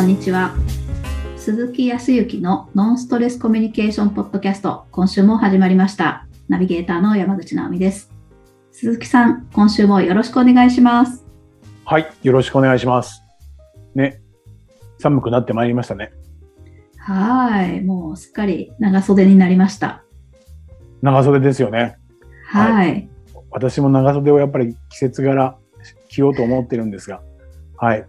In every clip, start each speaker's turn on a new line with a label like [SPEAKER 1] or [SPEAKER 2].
[SPEAKER 1] こんにちは。鈴木康之のノンストレスコミュニケーションポッドキャスト、今週も始まりました。ナビゲーターの山口直美です。鈴木さん、今週もよろしくお願いします。
[SPEAKER 2] はい、よろしくお願いします。ね、寒くなってまいりましたね。
[SPEAKER 1] はい、もうすっかり長袖になりました。
[SPEAKER 2] 長袖ですよね。
[SPEAKER 1] はい。
[SPEAKER 2] 私も長袖をやっぱり季節柄着ようと思ってるんですが、はい。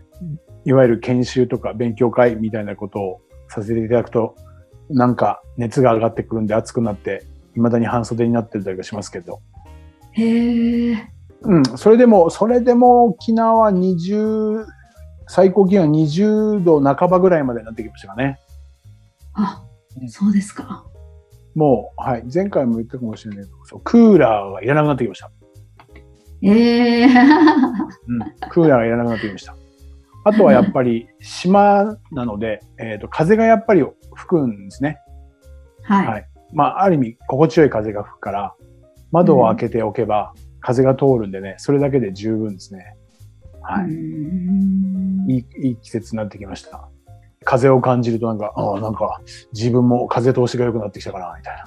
[SPEAKER 2] いわゆる研修とか勉強会みたいなことをさせていただくと、なんか熱が上がってくるんで暑くなって、未だに半袖になってたりしますけど、
[SPEAKER 1] へえ。
[SPEAKER 2] うん、それでも、それでも沖縄は20、最高気温20度半ばぐらいまでになってきましたかね。
[SPEAKER 1] あ、そうですか。
[SPEAKER 2] もう、はい、前回も言ったかもしれないけど、そうクーラーがいらなくなってきました。
[SPEAKER 1] ええ。
[SPEAKER 2] うん、クーラーがいらなくなってきました。あとはやっぱり島なので、えっ、と、風がやっぱり吹くんですね。
[SPEAKER 1] はい。
[SPEAKER 2] はいまあ、ある意味、心地よい風が吹くから、窓を開けておけば、風が通るんでね、それだけで十分ですね。はい。
[SPEAKER 1] ん
[SPEAKER 2] いい、いい季節になってきました。風を感じるとなんか、ああ、なんか、自分も風通しが良くなってきたかな、みたい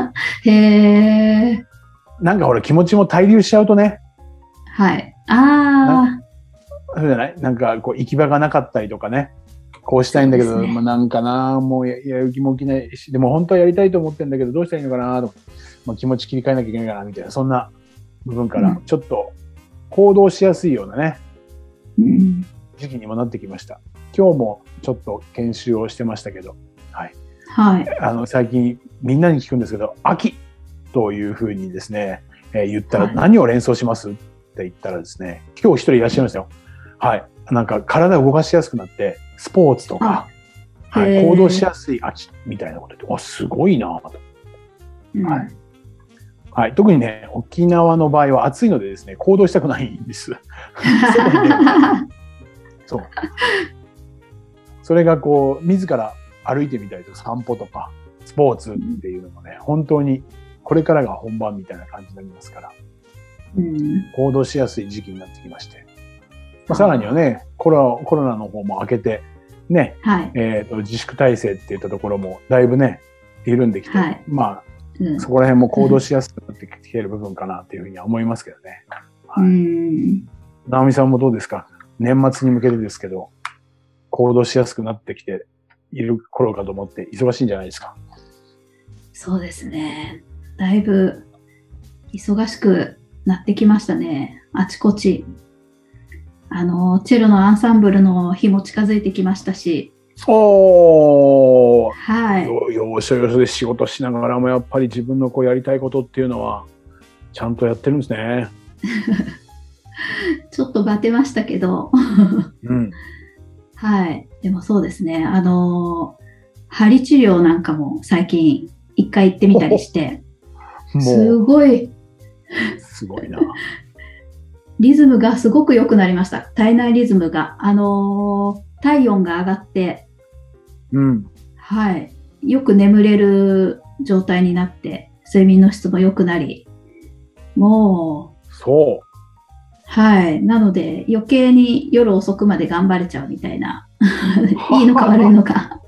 [SPEAKER 2] な。
[SPEAKER 1] へえ。
[SPEAKER 2] なんかほら、気持ちも滞留しちゃうとね、
[SPEAKER 1] はい。あ
[SPEAKER 2] そうじゃない？なんか、こう、行き場がなかったりとかね。こうしたいんだけど、
[SPEAKER 1] ね
[SPEAKER 2] まあ、なんかな、もうややる気も起きないし、でも本当はやりたいと思ってんだけど、どうしたらいいのかなとまあ、気持ち切り替えなきゃいけないかな、みたいな、そんな部分から
[SPEAKER 1] うん、
[SPEAKER 2] ちょっと行動しやすいようなね、
[SPEAKER 1] あ。うん。
[SPEAKER 2] 時期にもなってきました。今日もちょっと研修をしてましたけど、はい。
[SPEAKER 1] はい。
[SPEAKER 2] あの、最近みんなに聞くんですけど、秋というふうにですね、えー言ったら
[SPEAKER 1] はい
[SPEAKER 2] 何を連想します？って言ったらですね、今日一人いらっしゃいましたよ。はい。なんか体を動かしやすくなって、スポーツとか、はい、行動しやすい秋みたいなこと言って、あ、すごいなぁと。
[SPEAKER 1] うん
[SPEAKER 2] はいはい。特にね、沖縄の場合は暑いのでですね、行動したくないんです。そう。それがこう、自ら歩いてみたりとか散歩とか、スポーツっていうのもね、本当にこれからが本番みたいな感じになりますから、
[SPEAKER 1] うん
[SPEAKER 2] 行動しやすい時期になってきまして。まあ、さらにはね、コロコロナの方も明けて、ね、
[SPEAKER 1] はい。
[SPEAKER 2] えっ、と、自粛体制っていったところもだいぶね、緩んできて、
[SPEAKER 1] はい
[SPEAKER 2] ま
[SPEAKER 1] うん
[SPEAKER 2] あ、そこら辺も行動しやすくなってきている部分かなっていうふうには思いますけどね。はい
[SPEAKER 1] うん
[SPEAKER 2] 直美さんもどうですか？年末に向けてですけど、行動しやすくなってきている頃かと思って忙しいんじゃないですか？
[SPEAKER 1] そうですね。だいぶ忙しくなってきましたね。あちこち。あの、チェロのアンサンブルの日も近づいてきましたし、
[SPEAKER 2] おー
[SPEAKER 1] はい。
[SPEAKER 2] よ要所要所で仕事しながらもやっぱり自分のこうやりたいことっていうのはちゃんとやってるんですね。
[SPEAKER 1] ちょっとバテましたけど、
[SPEAKER 2] うん。
[SPEAKER 1] はい。でもそうですね。あの、針治療なんかも最近一回行ってみたりして、すごい
[SPEAKER 2] すごいな。
[SPEAKER 1] リズムがすごく良くなりました。体内リズムが。あのー体温が上がって、
[SPEAKER 2] うん。
[SPEAKER 1] はい。よく眠れる状態になって、睡眠の質も良くなり、もう、
[SPEAKER 2] そ
[SPEAKER 1] はい。なので、余計に夜遅くまで頑張れちゃうみたいな。いいのか悪いのか。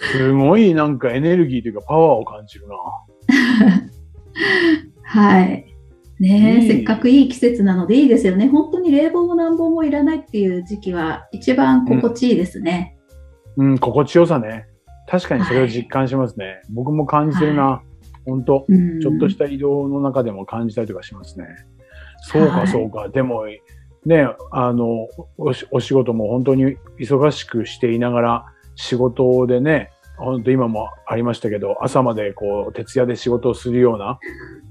[SPEAKER 2] う。すごいなんかエネルギーというかパワーを感じるな。
[SPEAKER 1] はい。ねえ、
[SPEAKER 2] いい
[SPEAKER 1] せっかくいい季節なのでいいですよね。本当に冷房も暖房もいらないっていう時期は一番心地いいですね。
[SPEAKER 2] うん、心地よさね。確かにそれを実感しますね。僕も感じてるな。本当
[SPEAKER 1] うん
[SPEAKER 2] ちょっとした移動の中でも感じたりとかしますね。そう
[SPEAKER 1] はい
[SPEAKER 2] か、そうか。でも、ね、あの、おしお仕事も本当に忙しくしていながら、仕事でね、本当今もありましたけど、朝までこう、徹夜で仕事をするような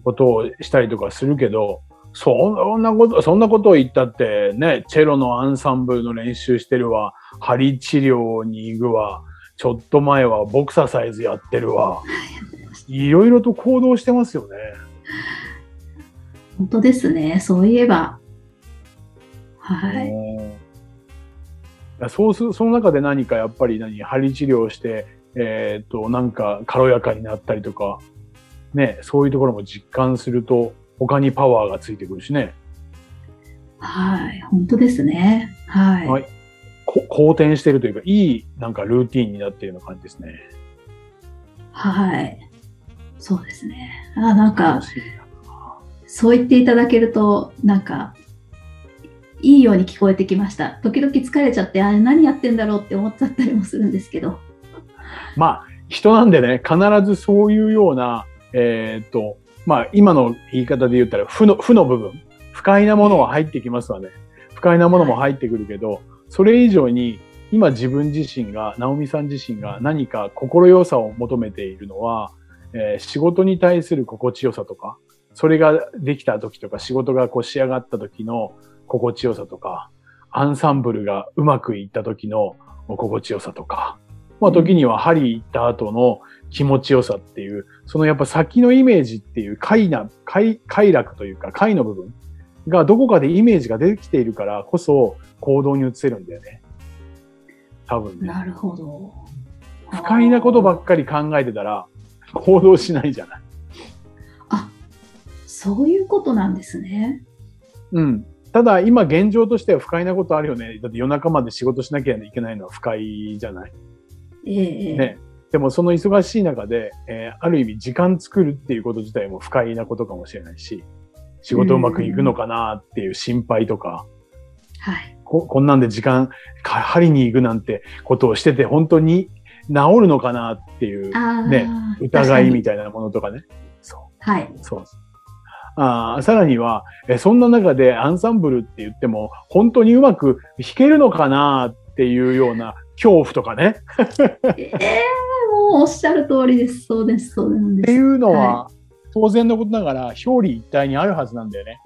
[SPEAKER 2] ことをしたりとかするけど、そんなこと、そんなことを言ったって、ね、チェロのアンサンブルの練習してるわ、針治療に行くわ、ちょっと前はボクササイズやってるわ。いろいろと行動してますよね。
[SPEAKER 1] 本当ですね。そういえば。はい。
[SPEAKER 2] そうすその中で何かやっぱり何針治療して、えっ、となんか軽やかになったりとかねそういうところも実感すると他にパワーがついてくるしね。
[SPEAKER 1] はい。本当ですね。はい。
[SPEAKER 2] はいこ好転してるというか、いいなんかルーティンになっているような感じですね。
[SPEAKER 1] はい。そうですね。あ、なんかそう言っていただけると、なんか、いいように聞こえてきました。時々疲れちゃって、あれ何やってんだろうって思っちゃったりもするんですけど。
[SPEAKER 2] まあ、人なんでね、必ずそういうような、えーっと、まあ、今の言い方で言ったら、負の、負の部分、不快なものは入ってきますわね。不快なものも入ってくるけど、それ以上に、今自分自身が、直美さん自身が何か心よさを求めているのは、えー仕事に対する心地よさとか、それができた時とか、仕事がこう仕上がった時の心地よさとか、アンサンブルがうまくいった時の心地よさとか、まあ時には針行った後の気持ちよさっていう、そのやっぱ先のイメージっていう快な、快、快楽というか快の部分がどこかでイメージができているからこそ行動に移せるんだよね。多分ね。
[SPEAKER 1] なるほど。
[SPEAKER 2] 不快なことばっかり考えてたら行動しないじゃない。
[SPEAKER 1] そういうことなんですね。
[SPEAKER 2] うん。ただ今現状としては不快なことあるよね。だって夜中まで仕事しなきゃいけないのは不快じゃない。
[SPEAKER 1] え
[SPEAKER 2] ね。でもその忙しい中で、えーある意味時間作るっていうこと自体も不快なことかもしれないし、仕事うまくいくのかなっていう心配とか、
[SPEAKER 1] はい。
[SPEAKER 2] ここんなんで時間、か針に行くなんてことをしてて本当に治るのかなっていうね疑いみ
[SPEAKER 1] た
[SPEAKER 2] たいなものとかね。そう。
[SPEAKER 1] はい。
[SPEAKER 2] そうあーさらには、えそんな中でアンサンブルって言っても、本当にうまく弾けるのかなっていうような恐怖とかね。
[SPEAKER 1] ええもうおっしゃる通りです。そうです。そうなんです。
[SPEAKER 2] っていうのは、
[SPEAKER 1] は
[SPEAKER 2] 当然のことながら表裏一体にあるはずなんだよね。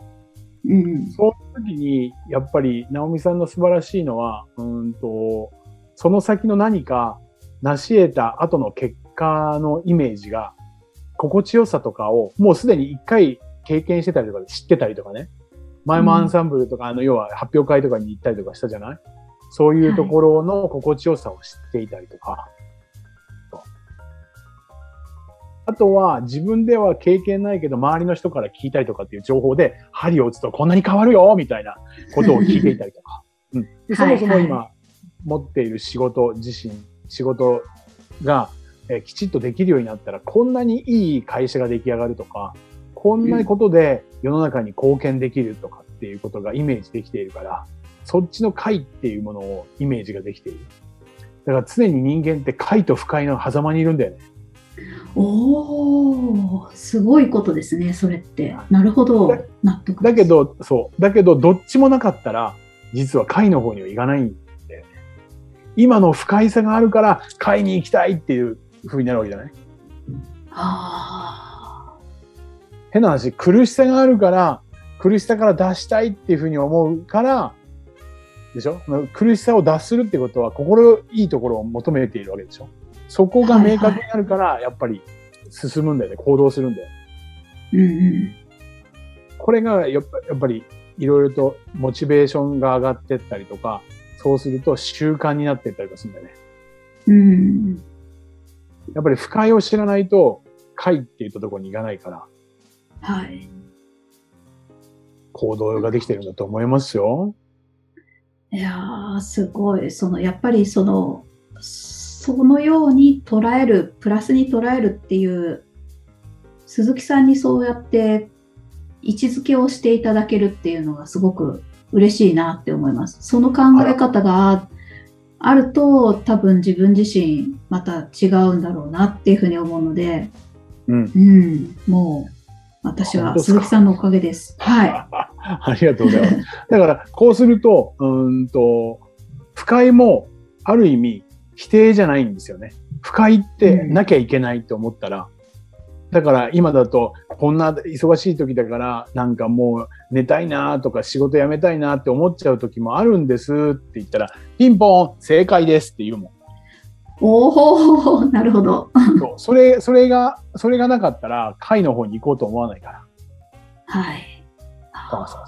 [SPEAKER 1] うん。
[SPEAKER 2] そういう時に、やっぱり、直美さんの素晴らしいのは、うーんと、その先の何か成し得た後の結果のイメージが、心地よさとかを、もうすでに一回経験してたりとか知ってたりとかね。前もアンサンブルとか、あの、要は発表会とかに行ったりとかしたじゃない？そういうところの心地よさを知っていたりとか。そうあとは自分では経験ないけど周りの人から聞いたりとかっていう情報で針を打つとこんなに変わるよみたいなことを聞いていたりとか。うん、でそもそも
[SPEAKER 1] はい
[SPEAKER 2] 今持っている仕事自身、仕事が、えーきちっとできるようになったらこんなにいい会社が出来上がるとか、こんなことで世の中に貢献できるとかっていうことがイメージできているから、そっちの快っていうものをイメージができている。だから常に人間って快と不快の狭間にいるんだよね。
[SPEAKER 1] おお、すごいことですね、それって。なるほど
[SPEAKER 2] だ。
[SPEAKER 1] 納得
[SPEAKER 2] だけ、ど、そう。だけど、どっちもなかったら、実は快の方にはいかないんだよね。今の不快さがあるから、快に行きたいっていう風になるわけじゃない？
[SPEAKER 1] あ
[SPEAKER 2] 変な話、苦しさがあるから、苦しさから脱したいっていう風に思うから、でしょ？苦しさを脱するってことは、心いいところを求めているわけでしょ？そこが明確になるから、やっぱり進むんだよね。行動するんだよ。
[SPEAKER 1] ーうんうん。
[SPEAKER 2] これがやっぱやっぱりいろいろとモチベーションが上がってったりとか、そうすると習慣になってったりとかするんだよね。
[SPEAKER 1] うん。
[SPEAKER 2] やっぱり不快を知らないと、快って言ったところに行かないから、
[SPEAKER 1] はい。
[SPEAKER 2] 行動ができてるんだと思いますよ。
[SPEAKER 1] いやー、すごい。その、やっぱりその、そのように捉える、プラスに捉えるっていう、鈴木さんにそうやって位置づけをしていただけるっていうのがすごく嬉しいなって思います。その考え方があると、多分自分自身また違うんだろうなっていうふうに思うので、
[SPEAKER 2] うん。
[SPEAKER 1] うん、もう私は鈴木さんのおかげです。はい。
[SPEAKER 2] ありがとうございます。だから、こうすると、うーんと、不快も、ある意味、否定じゃないんですよね。不快ってなきゃいけないと思ったら、だから今だと、こんな忙しい時だから、なんかもう寝たいなとか仕事辞めたいなって思っちゃう時もあるんですって言ったら、ピンポン正解ですって言うもん。
[SPEAKER 1] おおなるほど。
[SPEAKER 2] そうそれ、それが、それがなかったら、会の方に行こうと思わないから。
[SPEAKER 1] はい。
[SPEAKER 2] そうそう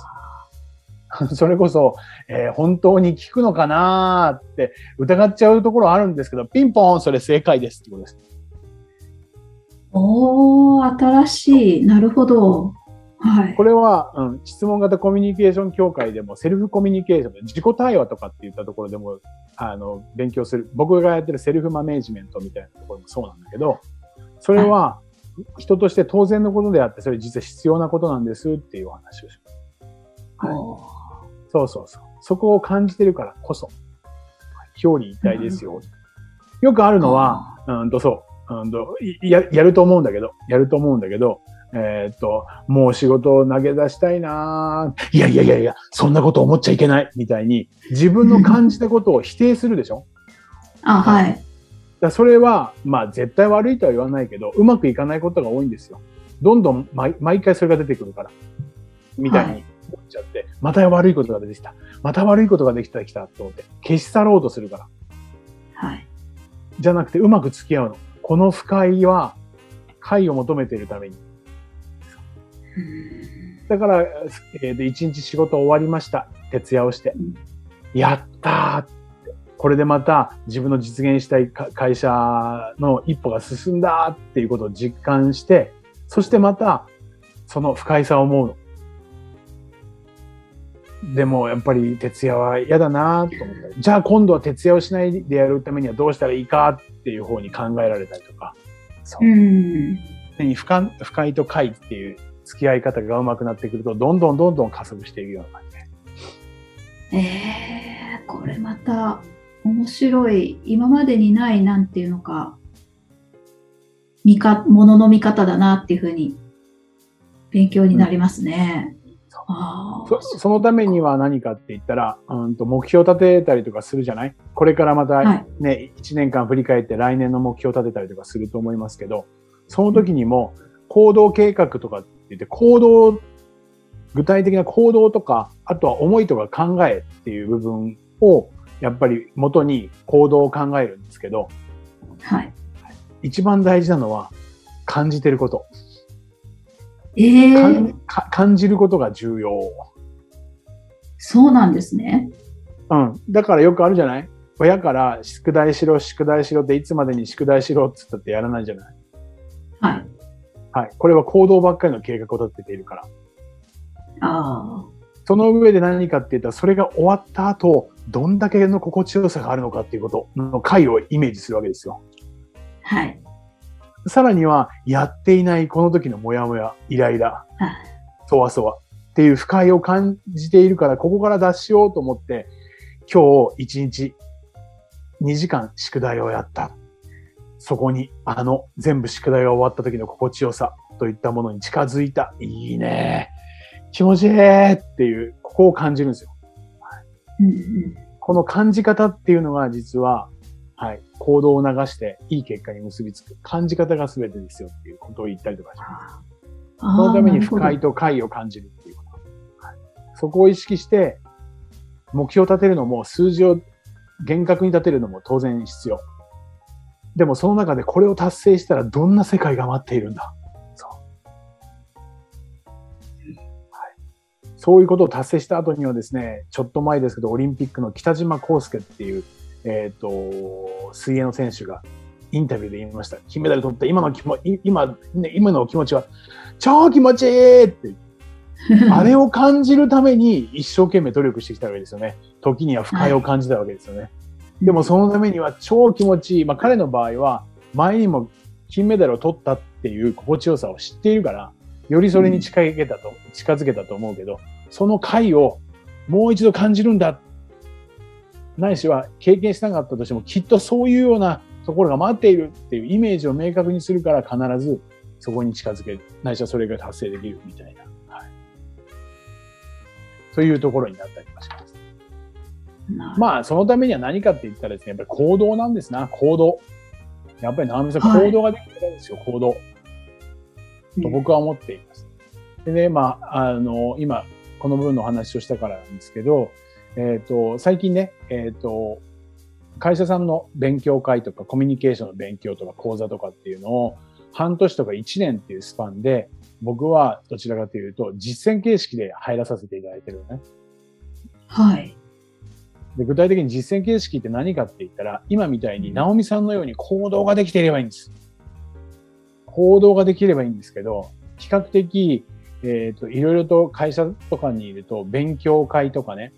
[SPEAKER 2] それこそ、えー本当に聞くのかなーって疑っちゃうところあるんですけど、ピンポンそれ正解ですってことです。
[SPEAKER 1] おお新しい。なるほど。はい。
[SPEAKER 2] これは、うん、質問型コミュニケーション協会でもセルフコミュニケーション、自己対話とかって言ったところでも、あの、勉強する。僕がやってるセルフマネージメントみたいなところもそうなんだけど、それは人として当然のことであって、それ実は必要なことなんですっていうお話をします。はいそうそうそう。そこを感じてるからこそ、表裏一体ですよ。よくあるのは、うんとそう、うんといや、やると思うんだけど、やると思うんだけど、えーっと、もう仕事を投げ出したいなぁいやいやいやいや、そんなこと思っちゃいけないみたいに、自分の感じたことを否定するでしょ？
[SPEAKER 1] あ、はい。
[SPEAKER 2] だそれは、まあ絶対悪いとは言わないけど、うまくいかないことが多いんですよ。どんどん毎毎回それが出てくるから。みたいに思っちゃって、また悪いことが出てきた。また悪いことができたきたと思って、消し去ろうとするから。
[SPEAKER 1] はい。
[SPEAKER 2] じゃなくてうまく付き合うの。この不快は、快を求めているために。
[SPEAKER 1] うん
[SPEAKER 2] だから、えーで、一日仕事終わりました。徹夜をして
[SPEAKER 1] うん。
[SPEAKER 2] やったー。これでまた自分の実現したいか会社の一歩が進んだっていうことを実感して、そしてまたその不快さを思うの。でもやっぱり徹夜は嫌だなと思ったり、じゃあ今度は徹夜をしないでやるためにはどうしたらいいかっていう方に考えられたりとか。そう
[SPEAKER 1] う。ん。
[SPEAKER 2] 不快不快と快っていう付き合い方が上手くなってくると、どんどんどんどん加速していくような感じで。
[SPEAKER 1] ええこれまた面白い、今までにない、なんていうのか、見か、ものの見方だなっていうふうに勉強になりますね。ああ
[SPEAKER 2] そそのためには何かって言ったら、うんと目標立てたりとかするじゃない？これからまた
[SPEAKER 1] はい
[SPEAKER 2] ね、1年間振り返って来年の目標立てたりとかすると思いますけど、その時にも行動計画とかって言って行動、具体的な行動とか、あとは思いとか考えっていう部分をやっぱり元に行動を考えるんですけど、
[SPEAKER 1] はい。
[SPEAKER 2] 一番大事なのは感じてること。
[SPEAKER 1] ええ
[SPEAKER 2] 感じることが重要。
[SPEAKER 1] そうなんですね。
[SPEAKER 2] うん。だからよくあるじゃない？親から宿題しろ、宿題しろっていつまでに宿題しろって言ったってやらないじゃない？
[SPEAKER 1] はい。
[SPEAKER 2] はい。これは行動ばっかりの計画を立てているから。
[SPEAKER 1] あ
[SPEAKER 2] その上で何かって言ったら、それが終わった後、どんだけの心地よさがあるのかっていうことの回をイメージするわけですよ。
[SPEAKER 1] あ。はい。
[SPEAKER 2] さらには、やっていないこの時のモヤモヤ、イライラ、
[SPEAKER 1] あ
[SPEAKER 2] そわそわっていう不快を感じているから、ここから脱しようと思って、今日一日2時間宿題をやった。そこにあの全部宿題が終わった時の心地よさといったものに近づいた。いいね。気持ちいいっていう、ここを感じるんですよ。この感じ方っていうのが実は、はい、行動を流していい結果に結びつく。感じ方が全てですよっていうことを言ったりとかします。そのために不快と快を感じるっていうこと。はい、そこを意識して、目標を立てるのも、数字を厳格に立てるのも当然必要。でもその中でこれを達成したらどんな世界が待っているんだ。そう。はい、そういうことを達成した後にはですね、ちょっと前ですけど、オリンピックの北島康介っていう、えっ、と、水泳の選手がインタビューで言いました。金メダル取って今の気も、い今、ね、今の気持ちは超気持ちいいって あれを感じるために一生懸命努力してきたわけですよね。時には不快を感じたわけですよね。でもそのためには超気持ちいい。まあ彼の場合は前にも金メダルを取ったっていう心地よさを知っているから、よりそれに近づけたと、近づけたと思うけど、その快をもう一度感じるんだ。ないしは経験しなかったとしてもきっとそういうようなところが待っているっていうイメージを明確にするから必ずそこに近づける。ないしはそれが達成できるみたいな。はい。そういうところになったりもします。まあ、そのためには何かって言ったらですね、やっぱり行動なんですな、行動。やっぱり直美さん、
[SPEAKER 1] はい
[SPEAKER 2] 行動ができたらですよ、行動。と僕は思っています。でね、まあ、あの、今、この部分のお話をしたからなんですけど、えっ、と、最近ね、えっ、と、会社さんの勉強会とかコミュニケーションの勉強とか講座とかっていうのを半年とか1年っていうスパンで僕はどちらかというと実践形式で入らさせていただいてるのね。
[SPEAKER 1] はい。
[SPEAKER 2] で具体的に実践形式って何かって言ったら今みたいに直美さんのように行動ができていればいいんです。行動ができればいいんですけど比較的えっ、と、いろいろと会社とかにいると、勉強会とかね、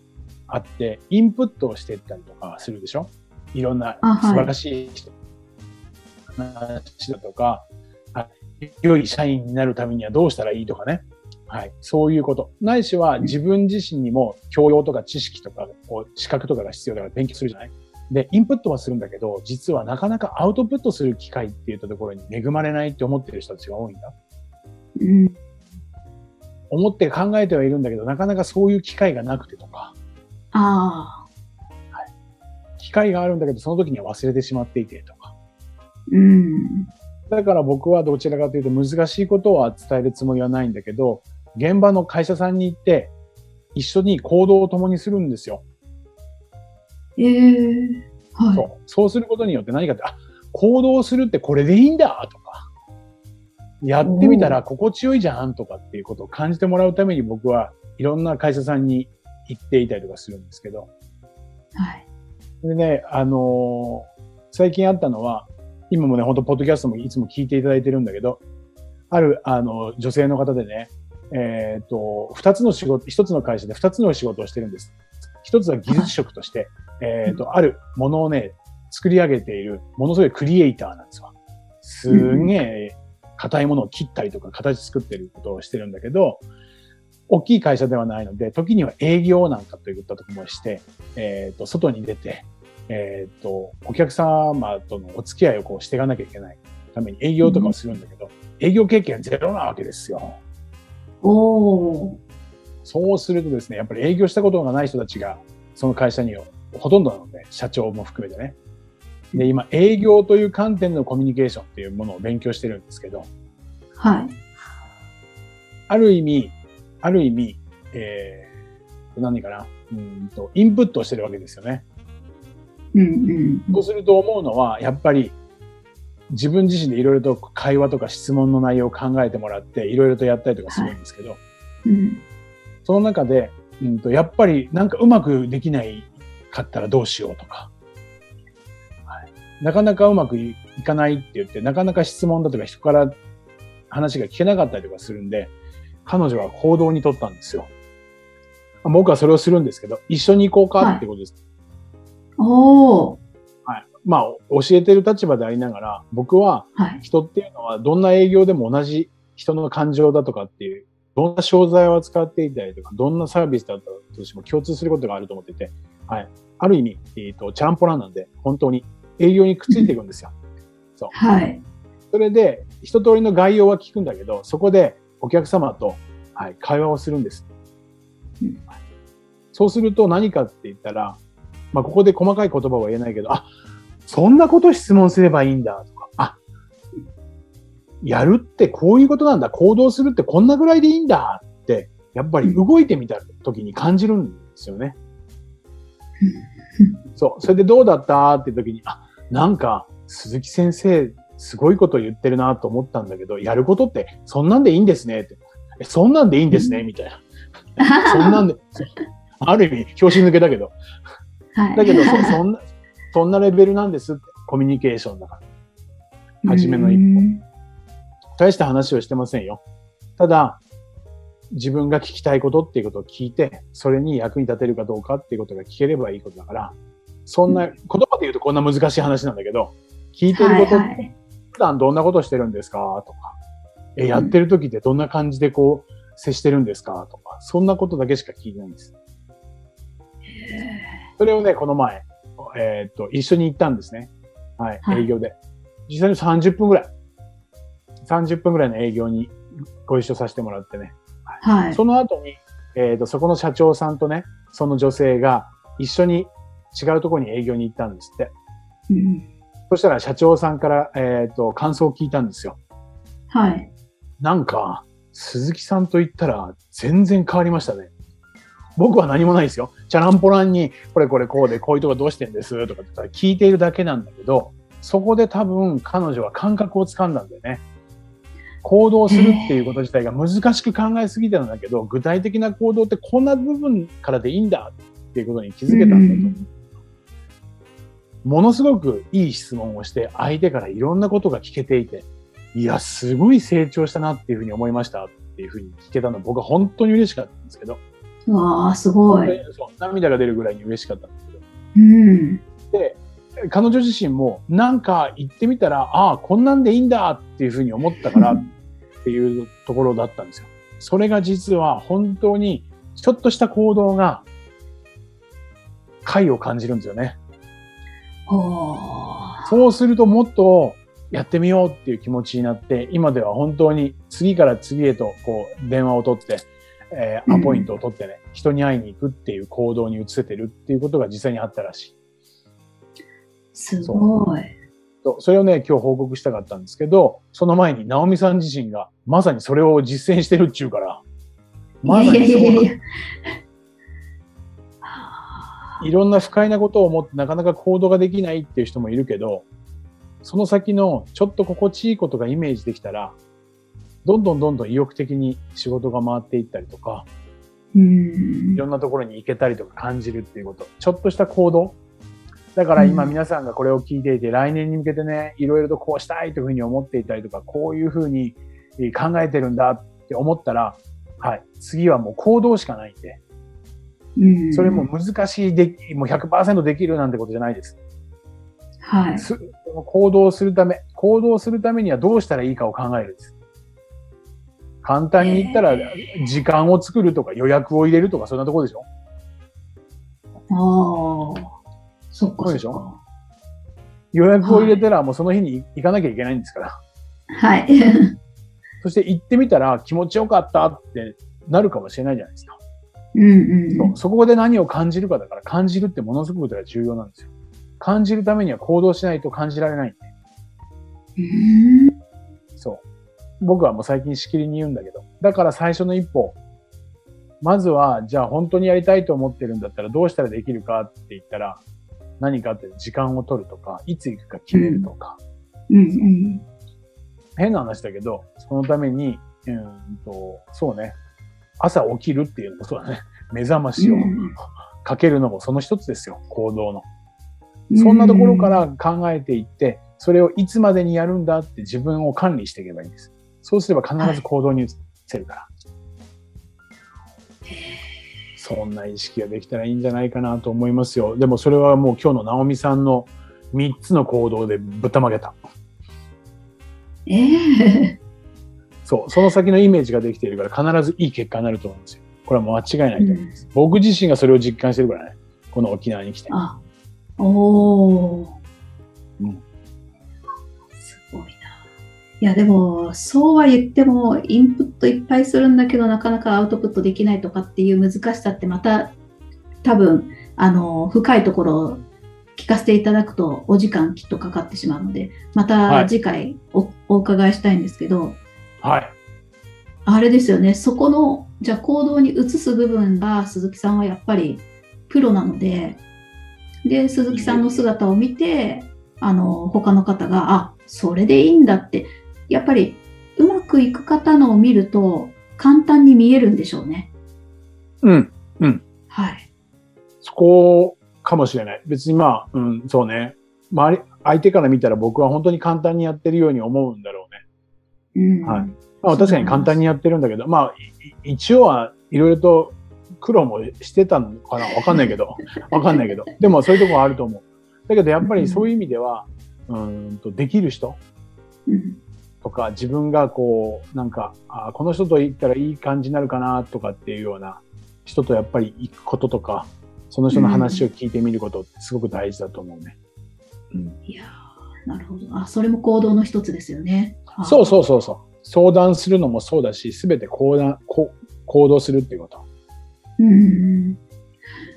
[SPEAKER 2] あって、インプットをしていったりとかするでしょ？いろんな素晴らしい人話だとか、あ良い社員になるためにはどうしたらいいとかね。はい。そういうこと。ないしは自分自身にも教養とか知識とか、こう資格とかが必要だから勉強するじゃない？で、インプットはするんだけど、実はなかなかアウトプットする機会っていったところに恵まれないって思ってる人たちが多いんだ。
[SPEAKER 1] うん。
[SPEAKER 2] 思って考えてはいるんだけど、なかなかそういう機会がなくてとか、
[SPEAKER 1] ああ。
[SPEAKER 2] 機会があるんだけど、その時には忘れてしまっていてとか。
[SPEAKER 1] うん。
[SPEAKER 2] だから僕はどちらかというと難しいことは伝えるつもりはないんだけど、現場の会社さんに行って、一緒に行動を共にするんですよ。
[SPEAKER 1] ええはい。
[SPEAKER 2] そう。そうすることによって何かって、あ、行動するってこれでいいんだとか、やってみたら心地よいじゃんとかっていうことを感じてもらうために僕はいろんな会社さんに行っていたりとかするんですけど、
[SPEAKER 1] はい。
[SPEAKER 2] でね、あのー最近あったのは、今もね、本当ポッドキャストもいつも聞いていただいてるんだけど、ある、あの、女性の方でね、えっ、と、二つの仕事、一つの会社で二つの仕事をしてるんです。一つは技術職として、えっ、と、あるものをね、作り上げている、ものすごいクリエイターなんですわ。すんげえ、硬いものを切ったりとか、形作ってることをしてるんだけど、大きい会社ではないので、時には営業なんかといったところもして、えっ、と、外に出て、えっ、と、お客様とのお付き合いをこうしていかなきゃいけないために営業とかをするんだけど、営業経験ゼロなわけですよ。
[SPEAKER 1] おー。
[SPEAKER 2] そうするとですね、やっぱり営業したことがない人たちが、その会社にはほとんどなので、社長も含めてね。で、今、営業という観点のコミュニケーションっていうものを勉強してるんですけど、
[SPEAKER 1] はい。
[SPEAKER 2] ある意味、ある意味、えー、何かな、うんと、インプットをしてるわけですよね。
[SPEAKER 1] うんうん。
[SPEAKER 2] そうすると思うのは、やっぱり自分自身でいろいろと会話とか質問の内容を考えてもらって、いろいろとやったりとかするんですけど、
[SPEAKER 1] うん。
[SPEAKER 2] その中で、うんと、やっぱりなんかうまくできないかったらどうしようとか、はい、なかなかうまくいかないって言って、なかなか質問だとか人から話が聞けなかったりとかするんで、彼女は行動に取ったんですよ。僕はそれをするんですけど、一緒に行こうかってことです。
[SPEAKER 1] おー。
[SPEAKER 2] はい。まあ、教えてる立場でありながら、僕は
[SPEAKER 1] はい。
[SPEAKER 2] 人っていうのはどんな営業でも同じ人の感情だとかっていう、どんな商材を扱っていたりとか、どんなサービスだったとしても共通することがあると思ってて、はい。ある意味、えっ、と、チャランポランなんで、本当に営業にくっついていくんですよ。
[SPEAKER 1] はい。
[SPEAKER 2] それで、一通りの概要は聞くんだけど、そこでお客様と、はい、会話をするんです。
[SPEAKER 1] うん
[SPEAKER 2] そうすると何かって言ったら、まあ、ここで細かい言葉は言えないけど、あ、そんなこと質問すればいいんだとか、あ、やるってこういうことなんだ、行動するってこんなぐらいでいいんだって、やっぱり動いてみた時に感じるんですよね。そう。それでどうだったって時に、あ、なんか、鈴木先生、すごいこと言ってるなと思ったんだけど、やることって、そんなんでいいんですねって。えそんなんでいいんですね？みたいな。そんなんで、ある意味、拍子抜けだけど。
[SPEAKER 1] はい。
[SPEAKER 2] だけど、そそんな、そんなレベルなんですって。コミュニケーションだから。初めの一歩
[SPEAKER 1] うん
[SPEAKER 2] 大した話をしてませんよ。ただ、自分が聞きたいことっていうことを聞いて、それに役に立てるかどうかっていうことが聞ければいいことだから、そんな、言葉で言うとこんな難しい話なんだけど、聞いてることって。普段どんなことしてるんですか？とか、え、やってる時ってどんな感じでこう、接してるんですか？とか、そんなことだけしか聞いてないんです。それをね、この前、えーっと、一緒に行ったんですね。はい、
[SPEAKER 1] はい
[SPEAKER 2] 営業で。実際に30分ぐらい。30分ぐらいの営業にご一緒させてもらってね。
[SPEAKER 1] はい。
[SPEAKER 2] その後に、えーっと、そこの社長さんとね、その女性が一緒に違うところに営業に行ったんですって。
[SPEAKER 1] うん
[SPEAKER 2] そしたら社長さんから、えーっと、感想を聞いたんですよ。
[SPEAKER 1] はい。
[SPEAKER 2] なんか、鈴木さんと言ったら全然変わりましたね。僕は何もないですよ。チャランポランに、これこれこうで、こういうとこどうしてんですとかって言ったら聞いているだけなんだけど、そこで多分彼女は感覚をつかんだんだよね。行動するっていうこと自体が難しく考えすぎてるんだけど、具体的な行動ってこんな部分からでいいんだっていうことに気づけたんだと。ものすごくいい質問をして、相手からいろんなことが聞けていて、いや、すごい成長したなっていうふうに思いましたっていうふうに聞けたの僕は本当に嬉しかったんですけど。
[SPEAKER 1] わあ、すごい。
[SPEAKER 2] そう涙が出るぐらいに嬉しかったんですけど。
[SPEAKER 1] うん。
[SPEAKER 2] で、彼女自身もなんか行ってみたら、ああ、こんなんでいいんだっていうふうに思ったからっていうところだったんですよ。それが実は本当にちょっとした行動が快を感じるんですよね。そうするともっとやってみようっていう気持ちになって、今では本当に次から次へとこう電話を取って、えー、アポイントを取ってね、うん、人に会いに行くっていう行動に移せてるっていうことが実際にあったらしい。
[SPEAKER 1] すごい。
[SPEAKER 2] そそれをね、今日報告したかったんですけど、その前に、直美さん自身がまさにそれを実践してるっちゅうから、まさにそういろんな不快なことを思ってなかなか行動ができないっていう人もいるけど、その先のちょっと心地いいことがイメージできたら、どんどんどんどん意欲的に仕事が回っていったりとか、
[SPEAKER 1] い
[SPEAKER 2] ろんなところに行けたりとか感じるっていうこと、ちょっとした行動。だから今皆さんがこれを聞いていて、来年に向けてね、いろいろとこうしたいというふうに思っていたりとか、こういうふうに考えてるんだって思ったら、はい、次はもう行動しかないんで、それも難しいで、もう100%できるなんてことじゃないです。
[SPEAKER 1] はい。
[SPEAKER 2] 行動するため、行動するためにはどうしたらいいかを考えるんです。簡単に言ったら、時間を作るとか予約を入れるとか、そんなところでしょ？
[SPEAKER 1] ああ、そっかそうでしょ？
[SPEAKER 2] 予約を入れたら、もうその日に行かなきゃいけないんですから。
[SPEAKER 1] はい。
[SPEAKER 2] そして行ってみたら気持ちよかったってなるかもしれないじゃないですか。
[SPEAKER 1] うんうん、
[SPEAKER 2] そこで何を感じるかだから感じるってものすごく重要なんですよ。感じるためには行動しないと感じられないんで。そう。僕はもう最近しきりに言うんだけど。だから最初の一歩。まずは、じゃあ本当にやりたいと思ってるんだったらどうしたらできるかって言ったら、何かって時間を取るとか、いつ行くか決めるとか。
[SPEAKER 1] うんうん、
[SPEAKER 2] 変な話だけど、そのために、うんと、そうね。朝起きるっていうのもそうだね。目覚ましをかけるのもその一つですよ。行動の。そんなところから考えていって、それをいつまでにやるんだって自分を管理していけばいいんです。そうすれば必ず行動に移せるから。はい、そんな意識ができたらいいんじゃないかなと思いますよ。でもそれはもう今日の直美さんの3つの行動でぶったまげた。
[SPEAKER 1] ええー、
[SPEAKER 2] そう、その先のイメージができているから必ずいい結果になると思うんですよ。これは間違いないと思います。うん、僕自身がそれを実感してるからね。この沖縄に来て。
[SPEAKER 1] あ、お
[SPEAKER 2] ー。うん。
[SPEAKER 1] すごいな。いや、でも、そうは言っても、インプットいっぱいするんだけど、なかなかアウトプットできないとかっていう難しさってまた、多分、あの、深いところ聞かせていただくとお時間きっとかかってしまうので、また次回おはい、お伺いしたいんですけど、
[SPEAKER 2] はい。
[SPEAKER 1] あれですよね、そこの、じゃあ行動に移す部分が鈴木さんはやっぱりプロなので、で、鈴木さんの姿を見て、あの、他の方が、あ、それでいいんだって、やっぱりうまくいく方のを見ると簡単に見えるんでしょうね。
[SPEAKER 2] うん、うん。
[SPEAKER 1] はい。
[SPEAKER 2] そこかもしれない。別にまあ、うん、そうね。周り、相手から見たら僕は本当に簡単にやってるように思うんだろ
[SPEAKER 1] うね。
[SPEAKER 2] うん。はい。まあ確かに簡単にやってるんだけど、まあ、一応はいろいろと苦労もしてたのかな？わかんないけど、わかんないけど。でもそういうところあると思う。だけどやっぱりそういう意味では、うんとできる人とか自分がこう、なんか、あこの人と行ったらいい感じになるかなとかっていうような人とやっぱり行くこととか、その人の話を聞いてみることってすごく大事だと思うね。
[SPEAKER 1] うん、いやなるほど。あ、それも行動の一つですよね。
[SPEAKER 2] そうそうそうそう。相談するのもそうだし、すべて行動行動するっていうこと。
[SPEAKER 1] うん。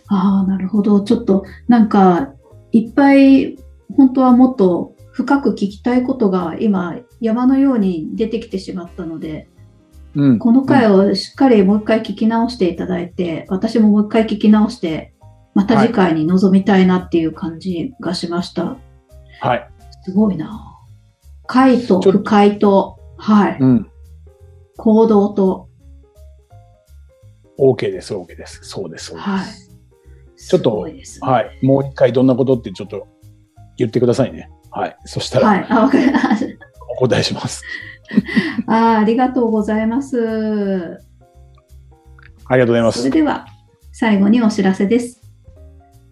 [SPEAKER 1] ああ、なるほど。ちょっと、なんか、いっぱい、本当はもっと深く聞きたいことが今、山のように出てきてしまったので、
[SPEAKER 2] うん、
[SPEAKER 1] この回をしっかりもう一回聞き直していただいて、私ももう一回聞き直して、また次回に臨みたいなっていう感じがしました。
[SPEAKER 2] はい。
[SPEAKER 1] すごいな。快と不快と、はい、
[SPEAKER 2] うん。
[SPEAKER 1] 行動と。
[SPEAKER 2] OK です、OK です。そうです、そうです。はい。
[SPEAKER 1] ち
[SPEAKER 2] ょっと、はい。もう一回どんなことってちょっと言ってくださいね。はい。そしたら。
[SPEAKER 1] はい。あ、わかりました。
[SPEAKER 2] お答えします。
[SPEAKER 1] あーありがとうございます。
[SPEAKER 2] ありがとうございます。
[SPEAKER 1] それでは最後にお知らせです。